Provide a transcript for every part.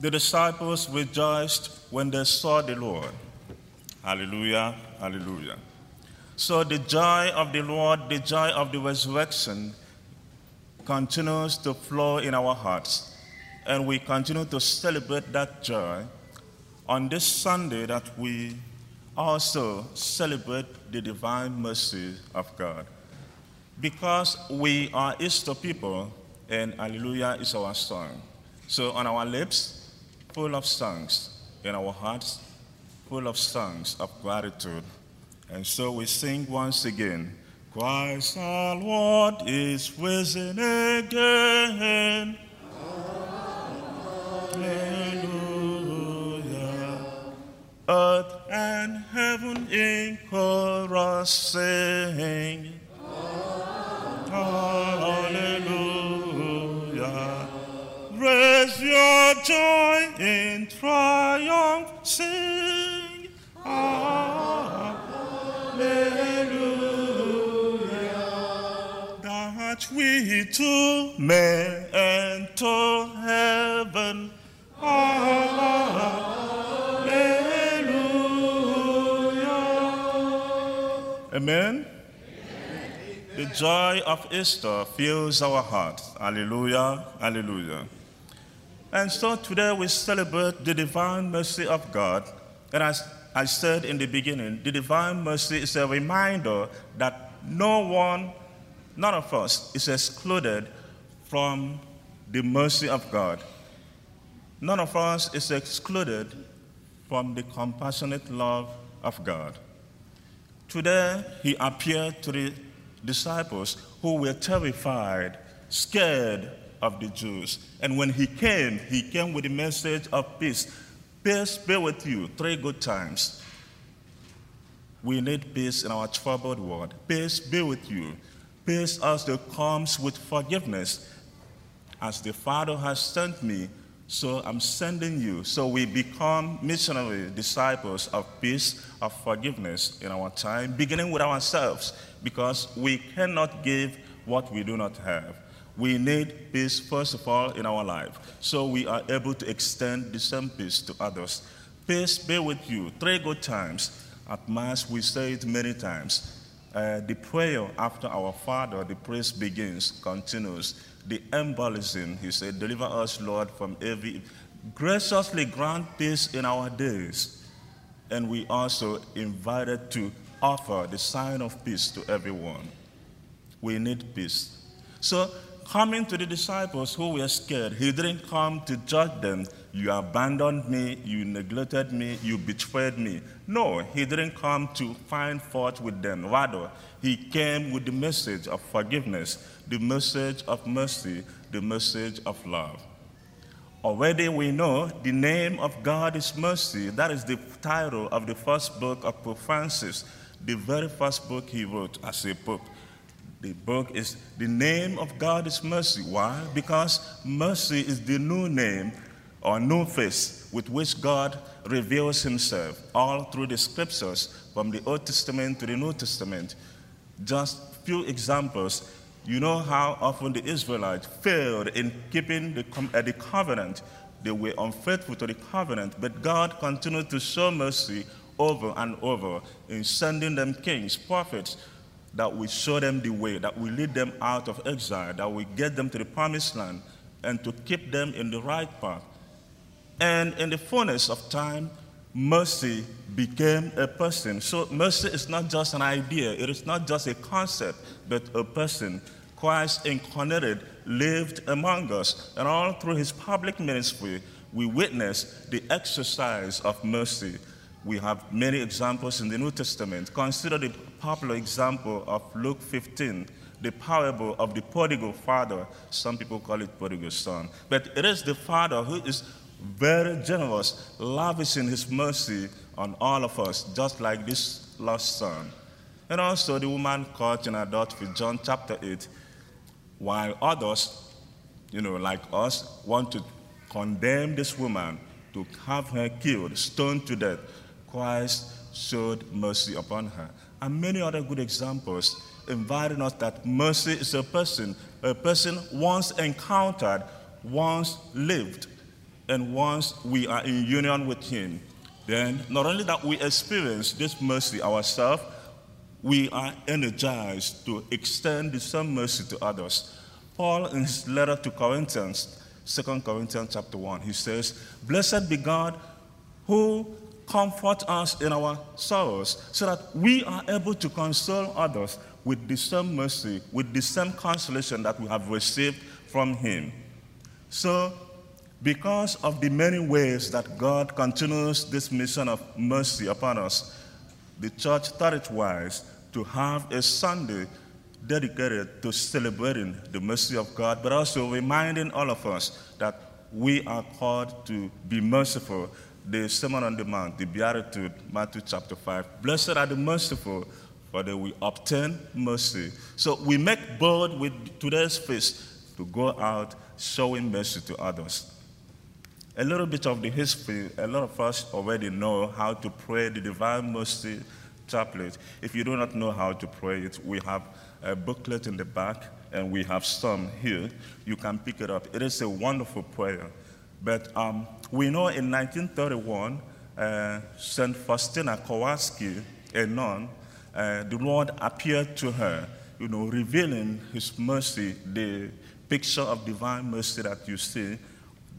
The disciples rejoiced when they saw the Lord. Hallelujah, hallelujah. So the joy of the Lord, the joy of the resurrection, continues to flow in our hearts. And we continue to celebrate that joy on this Sunday that we also celebrate the divine mercy of God. Because we are Easter people, and Hallelujah is our song. So on our lips, full of songs, in our hearts, full of songs of gratitude. And so we sing once again Christ our Lord is risen again. Hallelujah. Earth and heaven in chorus sing. Raise your joy in triumph, sing. Hallelujah. That we too may enter heaven. Hallelujah. Amen. The joy of Easter fills our hearts. Hallelujah, hallelujah. And so today we celebrate the divine mercy of God. And as I said in the beginning, the divine mercy is a reminder that no one, none of us, is excluded from the mercy of God. None of us is excluded from the compassionate love of God. Today, he appeared to the disciples who were terrified, scared of the Jews. And when he came, he came with the message of peace. Peace be with you. Three good times. We need peace in our troubled world. Peace be with you. Peace also comes with forgiveness. As the Father has sent me, so I'm sending you. So we become missionary disciples of peace, of forgiveness in our time, beginning with ourselves, because we cannot give what we do not have. We need peace, first of all, in our life, so we are able to extend the same peace to others. Peace be with you. Three good times. At Mass, we say it many times. Uh, the prayer after our Father, the praise begins, continues. The embolism, he said, Deliver us, Lord, from every. Graciously grant peace in our days. And we also invited to offer the sign of peace to everyone. We need peace. So, coming to the disciples who were scared, he didn't come to judge them. You abandoned me, you neglected me, you betrayed me. No, he didn't come to find fault with them. Rather, he came with the message of forgiveness, the message of mercy, the message of love. Already we know the name of God is mercy. That is the title of the first book of Pope Francis, the very first book he wrote as a pope. The book is The Name of God is Mercy. Why? Because mercy is the new name or new face with which God reveals himself all through the scriptures from the Old Testament to the New Testament. Just few examples. You know how often the Israelites failed in keeping the, uh, the covenant. They were unfaithful to the covenant, but God continued to show mercy over and over in sending them kings, prophets, that we show them the way, that we lead them out of exile, that we get them to the promised land, and to keep them in the right path. And in the fullness of time, mercy became a person. So mercy is not just an idea, it is not just a concept, but a person. Christ incarnated lived among us, and all through his public ministry, we witness the exercise of mercy. We have many examples in the New Testament. Consider the popular example of Luke 15, the parable of the prodigal father. Some people call it prodigal son. But it is the father who is very generous, lavishing his mercy on all of us, just like this lost son. And also the woman caught in adultery, John chapter 8, while others, you know, like us, want to condemn this woman to have her killed, stoned to death. Christ showed mercy upon her. And many other good examples inviting us that mercy is a person, a person once encountered, once lived. And once we are in union with Him, then not only that we experience this mercy ourselves, we are energized to extend the same mercy to others. Paul, in his letter to Corinthians, 2 Corinthians chapter 1, he says, Blessed be God who comforts us in our sorrows, so that we are able to console others with the same mercy, with the same consolation that we have received from Him. So, because of the many ways that God continues this mission of mercy upon us, the church thought it wise to have a Sunday dedicated to celebrating the mercy of God, but also reminding all of us that we are called to be merciful. The Sermon on the Mount, the Beatitude, Matthew chapter 5. Blessed are the merciful, for they will obtain mercy. So we make bold with today's feast to go out showing mercy to others. A little bit of the history, a lot of us already know how to pray the Divine Mercy Chaplet. If you do not know how to pray it, we have a booklet in the back and we have some here. You can pick it up. It is a wonderful prayer. But um, we know in 1931, uh, St. Faustina Kowalski, a nun, uh, the Lord appeared to her, you know, revealing his mercy, the picture of divine mercy that you see,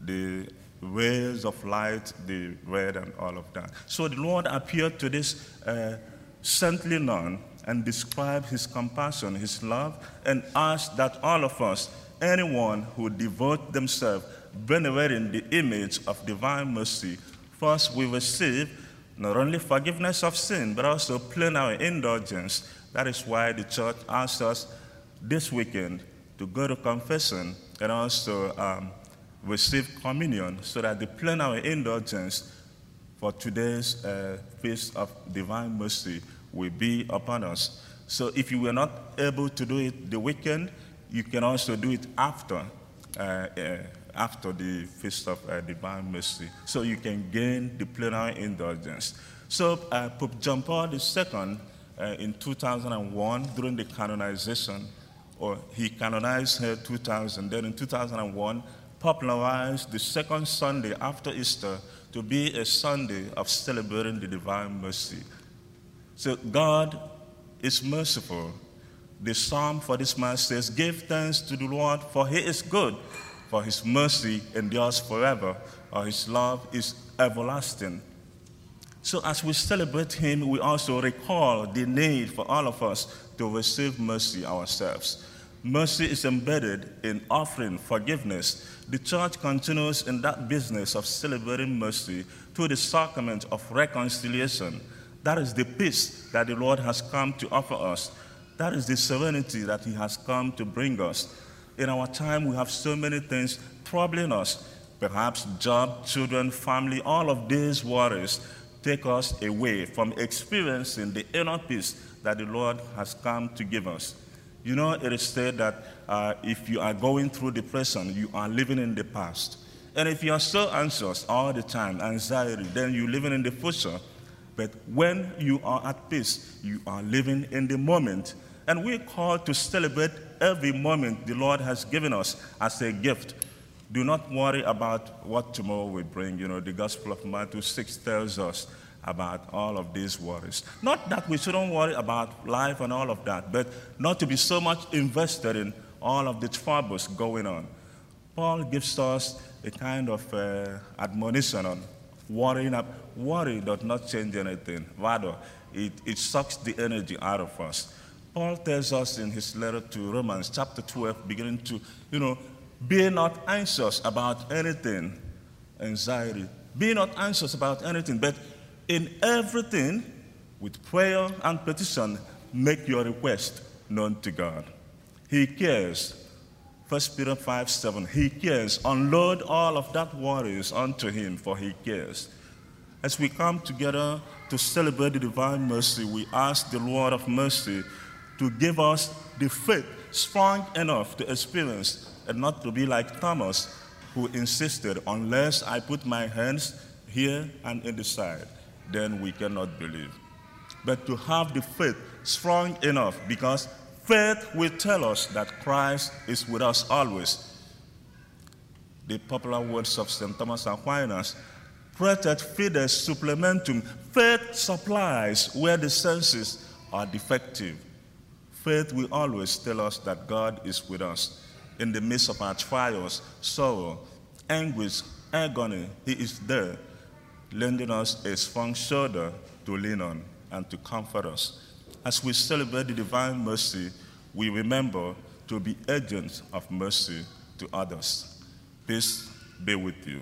the rays of light, the red, and all of that. So the Lord appeared to this uh, saintly nun and described his compassion, his love, and asked that all of us, anyone who devote themselves venerating the image of divine mercy, first we receive not only forgiveness of sin, but also plenary indulgence. That is why the church asked us this weekend to go to confession and also um, receive communion so that the plenary indulgence for today's uh, feast of divine mercy will be upon us. So if you were not able to do it the weekend, you can also do it after, uh, uh, after the feast of uh, divine mercy. So you can gain the plenary indulgence. So uh, Pope John Paul II, uh, in 2001, during the canonization, or he canonized her 2000, then in 2001, popularized the second Sunday after Easter to be a Sunday of celebrating the divine mercy. So God is merciful. The psalm for this man says, Give thanks to the Lord, for he is good, for his mercy endures forever, or his love is everlasting. So as we celebrate him, we also recall the need for all of us to receive mercy ourselves. Mercy is embedded in offering forgiveness. The church continues in that business of celebrating mercy through the sacrament of reconciliation. That is the peace that the Lord has come to offer us. That is the serenity that He has come to bring us. In our time, we have so many things troubling us. Perhaps job, children, family, all of these worries take us away from experiencing the inner peace that the Lord has come to give us. You know, it is said that uh, if you are going through depression, you are living in the past. And if you are so anxious all the time, anxiety, then you're living in the future. But when you are at peace, you are living in the moment. And we're called to celebrate every moment the Lord has given us as a gift. Do not worry about what tomorrow will bring. You know, the Gospel of Matthew 6 tells us about all of these worries. Not that we shouldn't worry about life and all of that, but not to be so much invested in all of the troubles going on. Paul gives us a kind of uh, admonition on worrying up. Worry does not change anything. Rather, it, it sucks the energy out of us. Paul tells us in his letter to Romans, chapter 12, beginning to, you know, be not anxious about anything, anxiety. Be not anxious about anything, but in everything, with prayer and petition, make your request known to God. He cares. 1 Peter 5 7. He cares. Unload all of that worries unto Him, for He cares. As we come together to celebrate the divine mercy, we ask the Lord of mercy to give us the faith strong enough to experience and not to be like Thomas, who insisted, unless I put my hands here and in the side then we cannot believe. But to have the faith strong enough because faith will tell us that Christ is with us always. The popular words of St. Thomas Aquinas, Praestet fides supplementum, faith supplies where the senses are defective. Faith will always tell us that God is with us in the midst of our trials, sorrow, anguish, agony. He is there, lending us a strong shoulder to lean on and to comfort us. As we celebrate the divine mercy, we remember to be agents of mercy to others. Peace be with you.